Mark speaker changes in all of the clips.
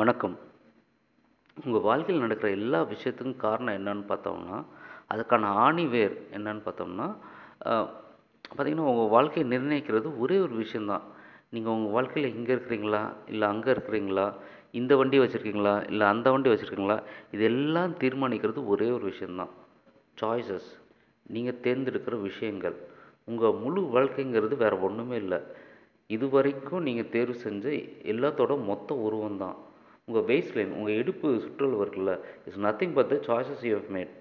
Speaker 1: வணக்கம். உங்கள் வாழ்க்கையில் நடக்கிற எல்லா விஷயத்துக்கும் காரணம் என்னன்னு பார்த்தோம்னா அதுக்கான ஆணிவேர் என்னன்னு பார்த்தோம்னா பார்த்திங்கன்னா உங்கள் வாழ்க்கையை நிர்ணயிக்கிறது ஒரே ஒரு விஷயந்தான் நீங்கள் உங்கள் வாழ்க்கையில் இங்கே இருக்கிறீங்களா? இல்லை அங்கே இருக்கிறீங்களா? இந்த வண்டி வச்சுருக்கீங்களா? இல்லை அந்த வண்டி வச்சுருக்கீங்களா? இதெல்லாம் தீர்மானிக்கிறது ஒரே ஒரு விஷயந்தான் சாய்ஸஸ் நீங்கள் தேர்ந்தெடுக்கிற விஷயங்கள். உங்கள் முழு வாழ்க்கைங்கிறது வேறு ஒன்றுமே இல்லை. இது வரைக்கும் நீங்கள் தேர்வு செஞ்ச எல்லாத்தோட மொத்த உருவம் தான் உங்கள் வெயிட் லைன் உங்கள் இடுப்பு சுற்றளவு இருக்குல்ல it's nothing but the choices you have made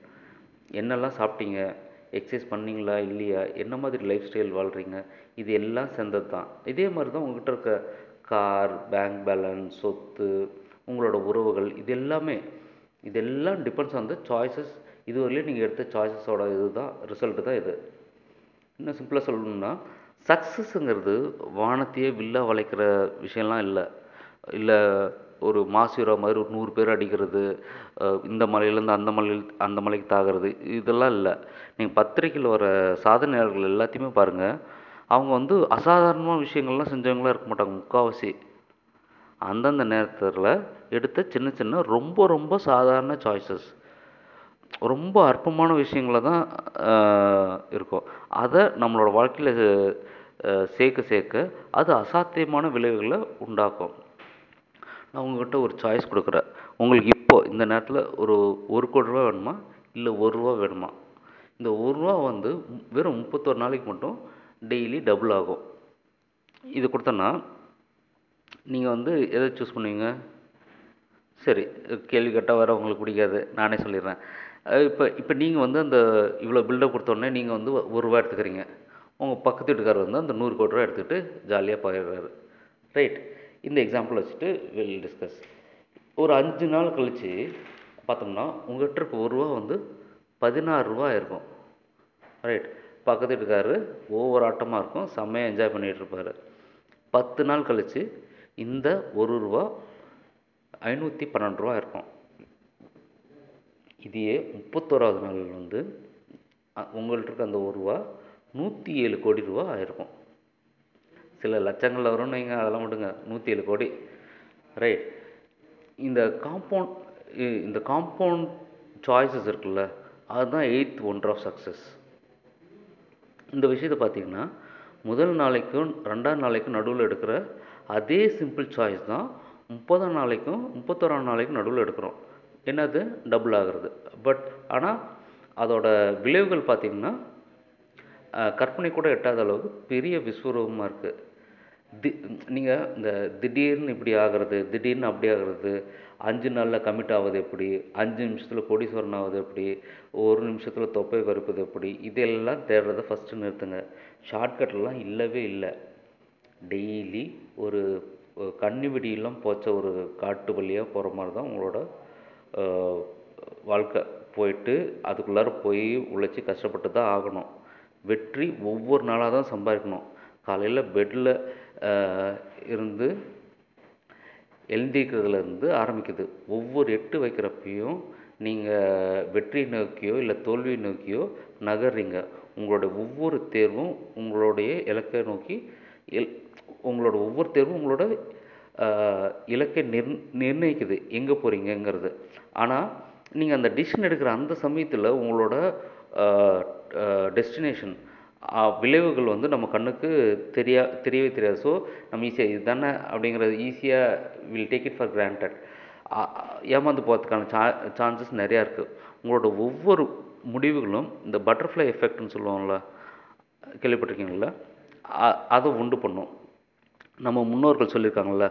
Speaker 1: என்னெல்லாம் சாப்பிட்டீங்க? எக்ஸசைஸ் பண்ணீங்களா? இல்லையா? என்ன மாதிரி லைஃப் ஸ்டைல் வாழ்கிறீங்க இது எல்லாம் சேர்ந்தது தான். இதே மாதிரி தான் உங்கள்கிட்ட இருக்க கார் பேங்க் பேலன்ஸ் சொத்து உங்களோட உறவுகள் இது எல்லாமே இதெல்லாம் டிபெண்ட்ஸ் ஆன் த சாய்ஸஸ் இதுவரையிலும் நீங்கள் எடுத்த சாய்ஸஸோட இது தான் ரிசல்ட்டு தான் இது. இன்னும் சிம்பிளாக சொல்லணும்னா சக்ஸஸ்ங்கிறது வானத்தையே வில்லா வளைக்கிற விஷயம்லாம் இல்லை. இல்லை ஒரு மாசிரா மாதிரி ஒரு நூறு பேர் அடிக்கிறது இந்த மலையிலேருந்து அந்த மலையில் அந்த மலைக்கு தாகிறது இதெல்லாம் இல்லை. நீங்கள் பத்திரிக்கையில் வர சாதனையாளர்கள் எல்லாத்தையுமே பாருங்கள் அவங்க வந்து அசாதாரணமான விஷயங்கள்லாம் செஞ்சவங்களாம் இருக்க மாட்டாங்க முக்கால்வாசி அந்தந்த நேரத்தில் எடுத்த சின்ன சின்ன ரொம்ப ரொம்ப சாதாரண சாய்ஸஸ் ரொம்ப அற்பமான விஷயங்கள தான் இருக்கும். அதை நம்மளோட வாழ்க்கையில் சேர்க்க சேர்க்க அது அசாத்தியமான விளைவுகளை உண்டாக்கும். நான் உங்கள்கிட்ட ஒரு சாய்ஸ் கொடுக்குறேன். உங்களுக்கு இப்போது இந்த நேரத்தில் ஒரு ஒரு கோடி ரூபா வேணுமா? இல்லை ஒரு ரூபா வேணுமா? இந்த ஒரு ரூபா வந்து வெறும் முப்பத்தொரு நாளைக்கு மட்டும் டெய்லி டபுள் ஆகும். இது கொடுத்தோன்னா நீங்கள் வந்து எதை சூஸ் பண்ணுவீங்க? சரி கேள்வி கேட்டால் வேறு உங்களுக்கு பிடிக்காது. நானே சொல்லிடுறேன். இப்போ இப்போ நீங்கள் வந்து அந்த இவ்வளோ பில்டப் கொடுத்தோடனே நீங்கள் வந்து ஒரு ரூபா எடுத்துக்கிறீங்க. உங்கள் பக்கத்து வீட்டுக்காரர் வந்து அந்த நூறு கோடி ரூபா எடுத்துக்கிட்டு ஜாலியாக பகிர்றாரு ரைட் இந்த எக்ஸாம்பிள் வச்சுட்டு வில் டிஸ்கஸ் ஒரு அஞ்சு நாள் கழித்து பார்த்தோம்னா உங்கள்கிட்ட இருக்க ஒரு ரூபா வந்து பதினாறு ரூபா இருக்கும் ரைட் பக்கத்து வீட்டுக்காரரு ஒவ்வொரு ஆட்டமாக இருக்கும் செம்மையாக என்ஜாய் பண்ணிகிட்டு இருப்பார். பத்து நாள் கழித்து இந்த ஒரு ரூபா ஐநூற்றி பன்னெண்டு ரூபா இருக்கும். இதையே முப்பத்தோராவது நாள் வந்து உங்கள்கிட்ட இருக்க அந்த ஒரு ரூபா நூற்றி ஏழு கோடி ரூபா ஆயிருக்கும். சில லட்சங்களில் வரும்னு வைங்க அதெல்லாம் விடுங்க. நூற்றி ஏழு கோடி. ரைட் இந்த காம்பவுண்ட் இந்த காம்பவுண்ட் சாய்ஸஸ் இருக்குல்ல அதுதான் எயித் ஒன்டர் ஆஃப் சக்ஸஸ் இந்த விஷயத்தை பார்த்தீங்கன்னா முதல் நாளைக்கும் ரெண்டாம் நாளைக்கும் நடுவில் எடுக்கிற அதே சிம்பிள் சாய்ஸ் தான் முப்பதாம் நாளைக்கும் முப்பத்தோராம் நாளைக்கும் நடுவில் எடுக்கிறோம். என்னது? டபுள் ஆகிறது. பட் ஆனால் அதோட விளைவுகள் பார்த்திங்கன்னா கற்பனை கூட எட்டாத அளவுக்கு பெரிய விஸ்வரூபமாக இருக்குது தி நீங்கள் இந்த திடீர்னு இப்படி ஆகிறது திடீர்னு அப்படி ஆகிறது அஞ்சு நாளில் கமிட் ஆகுது எப்படி அஞ்சு நிமிஷத்தில் கோடீஸ்வரன் ஆகுது எப்படி ஒரு நிமிஷத்தில் தொப்பை கருப்பது எப்படி இதெல்லாம் தேடுறத ஃபஸ்ட்டு நிறுத்துங்க. ஷார்ட்கட்லாம் இல்லவே இல்லை. டெய்லி ஒரு கண்ணி வெடியெல்லாம் போச்ச ஒரு காட்டு வழியாக போகிற மாதிரி தான் உங்களோட வாழ்க்கை. போயிட்டு அதுக்குள்ளார போய் உழைச்சி கஷ்டப்பட்டு தான் ஆகணும். வெற்றி ஒவ்வொரு நாளாக தான் சம்பாதிக்கணும். காலையில் பெட்டில் இருந்து எழுந்திருக்கிறதுலேருந்து ஆரம்பிக்குது. ஒவ்வொரு எட்டு வைக்கிறப்பையும் நீங்கள் வெற்றி நோக்கியோ இல்லை தோல்வி நோக்கியோ நகர்றீங்க. உங்களோட ஒவ்வொரு தேர்வும் உங்களுடைய இலக்கை நோக்கி எல் உங்களோட ஒவ்வொரு தேர்வும் உங்களோட இலக்கை நிர் நிர்ணயிக்குது. எங்கே போகிறீங்கங்கிறது ஆனால் நீங்கள் அந்த டிசிஷன் எடுக்கிற அந்த சமயத்தில் உங்களோட டெஸ்டினேஷன் விளைவுகள் வந்து நம்ம கண்ணுக்கு தெரியா தெரியவே தெரியாது. ஸோ நம்ம ஈஸியாக இது தானே அப்படிங்கிறது ஈஸியாக will take it for granted ஏமாந்து போகிறதுக்கான சா சான்சஸ் நிறையா இருக்குது உங்களோட ஒவ்வொரு முடிவுகளும் இந்த பட்டர்ஃப்ளை எஃபெக்ட்னு சொல்லுவோம்ல கேள்விப்பட்டிருக்கீங்களா? அதை உண்டு பண்ணும். நம்ம முன்னோர்கள் சொல்லியிருக்காங்கள்ல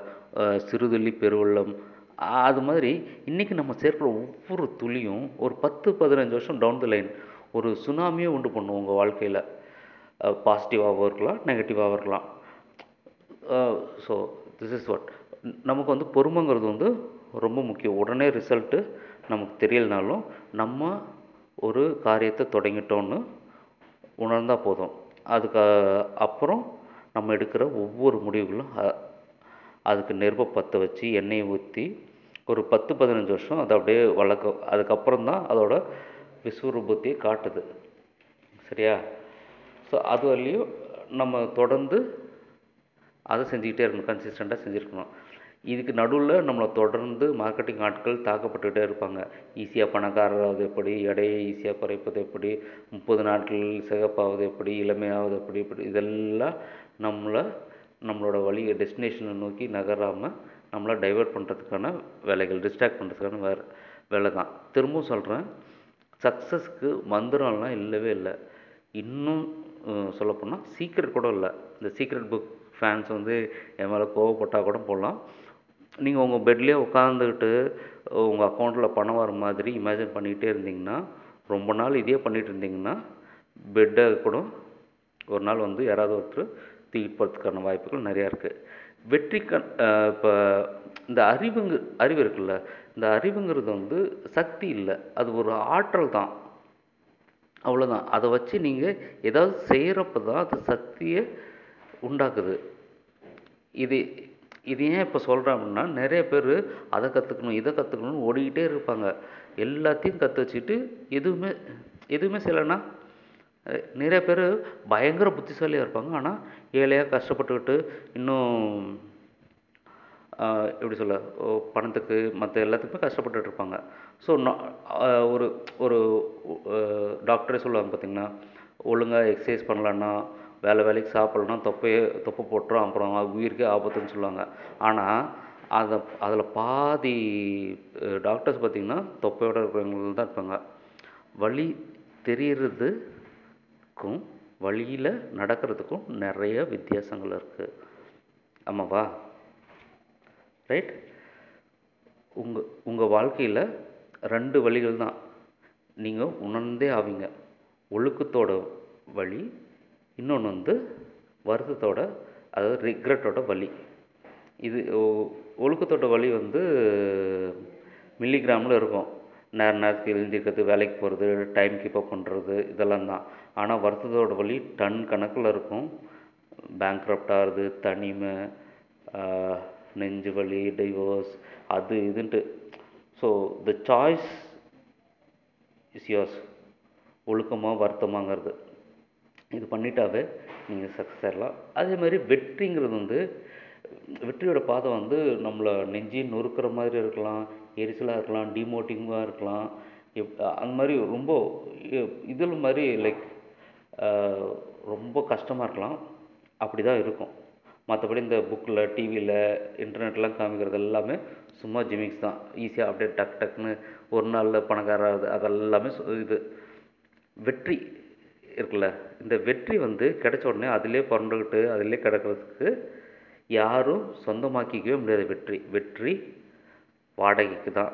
Speaker 1: சிறுதுள்ளி பெருவெள்ளம் அது மாதிரி இன்றைக்கி நம்ம சேர்க்கிற ஒவ்வொரு துளியும் ஒரு பத்து பதினஞ்சு வருஷம் டவுன் த லைன் ஒரு சுனாமியே உண்டு பண்ணும் உங்கள் வாழ்க்கையில். பாசிட்டிவாகவும் இருக்கலாம் நெகட்டிவாகவும் இருக்கலாம். ஸோ திஸ் இஸ் வாட் நமக்கு வந்து பொறுமைங்கிறது வந்து ரொம்ப முக்கியம். உடனே ரிசல்ட்டு நமக்கு தெரியலனாலும் நம்ம ஒரு காரியத்தை தொடங்கிட்டோன்னு உணர்ந்தால் போதும். அதுக்கு அப்புறம் நம்ம எடுக்கிற ஒவ்வொரு முடிவுகளும் அதுக்கு நெருப்பை பற்ற வச்சு எண்ணெயை ஊற்றி ஒரு பத்து பதினஞ்சு வருஷம் அதை அப்படியே வளர்க்க அதுக்கப்புறம் தான் அதோட விஸ்வரூபத்தையே காட்டுது. சரியா? ஸோ அது வரலையும் நம்ம தொடர்ந்து அதை செஞ்சுக்கிட்டே இருக்கணும். கன்சிஸ்டண்ட்டாக செஞ்சுருக்கணும். இதுக்கு நடுவில் நம்மளை தொடர்ந்து மார்க்கெட்டிங் ஆட்கள் தாக்கப்பட்டுக்கிட்டே இருப்பாங்க. ஈஸியாக பணக்காரராவது எப்படி எடையை ஈஸியாக குறைப்பது எப்படி முப்பது நாட்கள் சிகப்பாவது எப்படி இளமையாவது எப்படி இப்படி இதெல்லாம் நம்மளை நம்மளோட வழியை டெஸ்டினேஷனை நோக்கி நகராமல் நம்மளை டைவெர்ட் பண்ணுறதுக்கான வேலைகள் டிஸ்ட்ராக்ட் பண்ணுறதுக்கான வேறு வேலை தான். திரும்பவும் சொல்கிறேன் சக்ஸஸ்க்கு மந்திரம்லாம் இல்லவே இல்லை. இன்னும் சொல்லப்போனால் சீக்ரெட் கூட இல்லை. இந்த சீக்ரெட் புக் ஃபேன்ஸ் வந்து என் மேலே கோவப்பட்டால் கூட போடலாம். நீங்கள் உங்கள் பெட்லேயே உட்காந்துக்கிட்டு உங்கள் அக்கௌண்ட்டில் பணம் வர மாதிரி இமேஜின் பண்ணிக்கிட்டே இருந்தீங்கன்னா ரொம்ப நாள் இதே பண்ணிகிட்டு இருந்தீங்கன்னா பெட்டை கூட ஒரு நாள் வந்து யாராவது ஒருத்தர் தூக்கிட்டு போகிறதுக்கான வாய்ப்புகள் நிறையா இருக்குது வெற்றி கண் இப்போ இந்த அறிவுங்க அறிவு இருக்குல்ல இந்த அறிவுங்கிறது வந்து சக்தி இல்லை. அது ஒரு ஆற்றல் தான். அவ்வளோதான் அதை வச்சு நீங்கள் ஏதாவது செய்கிறப்ப தான் அது சக்தியை உண்டாக்குது. இது இது ஏன் இப்போ சொல்கிறேன் அப்படின்னா நிறைய பேர் அதை கற்றுக்கணும் இதை கற்றுக்கணும்னு ஓடிக்கிட்டே இருப்பாங்க. எல்லாத்தையும் கற்று வச்சுட்டு எதுவுமே எதுவுமே செய்யலைன்னா நிறைய பேர் பயங்கர புத்திசாலியாக இருப்பாங்க. ஆனால் ஏழையாக கஷ்டப்பட்டுக்கிட்டு இன்னும் எப்படி சொல்ல பணத்துக்கு மற்ற எல்லாத்துக்குமே கஷ்டப்பட்டுட்டு இருப்பாங்க. ஸோ ஒரு ஒரு டாக்டரே சொல்லுவாங்க பார்த்தீங்கன்னா ஒழுங்காக எக்ஸசைஸ் பண்ணலன்னா வேலை வேலைக்கு சாப்பிட்லன்னா தொப்பையே தொப்பை போட்டுரும் அப்புறம் உயிருக்கே ஆபத்துன்னு சொல்லுவாங்க. ஆனால் அதை அதில் பாதி டாக்டர்ஸ் பார்த்திங்கன்னா தொப்பையோடு இருக்கிறவங்க தான் இருப்பாங்க. வழி தெரியறதுக்கும் வழியில் நடக்கிறதுக்கும் நிறைய வித்தியாசங்கள் இருக்குது ஆமாவா? ரைட் உங்கள் உங்கள் வாழ்க்கையில் ரெண்டு வழிகள் தான். நீங்கள் உணர்ந்தே ஆவீங்க. ஒழுக்கத்தோட வழி இன்னொன்று வந்து வருத்தத்தோட அதாவது ரிக்ரெட்டோட வழி. இது ஒழுக்கத்தோட வழி வந்து மில்லிகிராமில் இருக்கும். நேர நேரத்துக்கு எழுந்திருக்கிறது வேலைக்கு போகிறது டைம் கீப்பப் பண்ணுறது இதெல்லாம் தான். ஆனால் வருத்தத்தோட வழி டன் கணக்கில் இருக்கும். பேங்க்ரப்ட் ஆகிறது தனிமை நெஞ்சு வலி டைவோர்ஸ் அது இதுன்ட்டு. So the choice is yours ஒழுக்கமாக வருத்தமாங்கிறது. இது பண்ணிட்டாவே நீங்கள் சக்ஸஸ் ஆகிடலாம் அதே மாதிரி வெற்றிங்கிறது வந்து வெற்றியோட பாதை வந்து நம்மளை நெஞ்சி நொறுக்கிற மாதிரி இருக்கலாம் எரிச்சலாக இருக்கலாம் டிமோட்டிவாக இருக்கலாம். எப் அந்த மாதிரி ரொம்ப இதில் மாதிரி லைக் ரொம்ப கஷ்டமாக இருக்கலாம். அப்படி தான் இருக்கும். மற்றபடி இந்த புக்கில் டிவியில் இன்டர்நெட்லாம் காமிக்கிறது எல்லாமே சும்மா ஜிமிக்ஸ் தான். ஈஸியாக அப்படியே டக் டக்குன்னு ஒரு நாளில் பணக்காரது அதெல்லாமே இது. வெற்றி இருக்குல்ல? இந்த வெற்றி வந்து கிடைச்ச உடனே அதிலே பிறந்துக்கிட்டு அதிலே கிடக்கிறதுக்கு யாரும் சொந்தமாக்கிக்கவே முடியாது வெற்றி. வெற்றி வாடகைக்கு தான்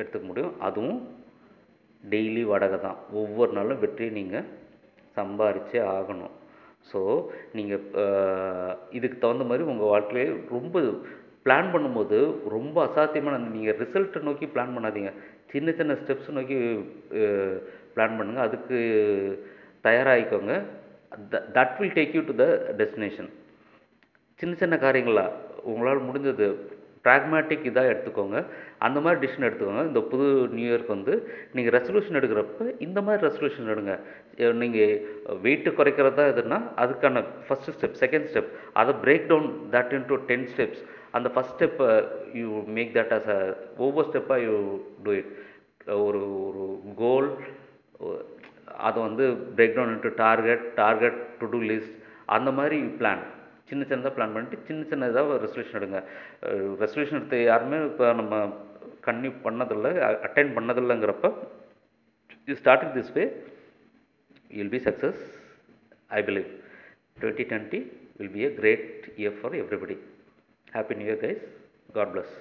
Speaker 1: எடுத்துக்க முடியும். அதுவும் டெய்லி வாடகை தான். ஒவ்வொரு நாளும் வெற்றியை நீங்கள் சம்பாரிச்சே ஆகணும். ஸோ நீங்கள் இதுக்கு தகுந்த மாதிரி உங்கள் வாழ்க்கையிலே ரொம்ப பிளான் பண்ணும்போது ரொம்ப அசாத்தியமான நீங்கள் ரிசல்ட்டை நோக்கி பிளான் பண்ணாதீங்க. சின்ன சின்ன ஸ்டெப்ஸ் நோக்கி பிளான் பண்ணுங்கள் அதுக்கு தயாராகிக்கோங்க. That will take you to the destination சின்ன சின்ன காரியங்களா உங்களால் முடிஞ்சது ப்ராக்மேட்டிக் இதாக எடுத்துக்கோங்க. அந்த மாதிரி டிசிஷன் எடுத்துக்கோங்க. இந்த புது நியூ இயர்க்கு வந்து நீங்கள் ரெசல்யூஷன் எடுக்கிறப்ப இந்த மாதிரி ரெசல்யூஷன் எடுங்க. நீங்கள் வெயிட்டு குறைக்கிறதா எதுனா அதுக்கான ஃபஸ்ட்டு ஸ்டெப் செகண்ட் ஸ்டெப் அதை break down that into ten steps அந்த ஃபஸ்ட் ஸ்டெப்பை you make that as a ஒவ்வொரு ஸ்டெப்பாக யூ டூ இட் ஒரு ஒரு கோல் அதை வந்து break down into target target to do list அந்த மாதிரி பிளான் சின்ன சின்னதாக பிளான் பண்ணிட்டு சின்ன சின்னதாக ரெசல்யூஷன் எடுங்க. ரெசல்யூஷன் எடுத்து யாருமே இப்போ நம்ம கன்னியூ பண்ணதில்லை attain பண்ணதில்லைங்கிறப்ப you starting this way will be success I believe twenty twenty will be a great year for everybody happy new year guys God bless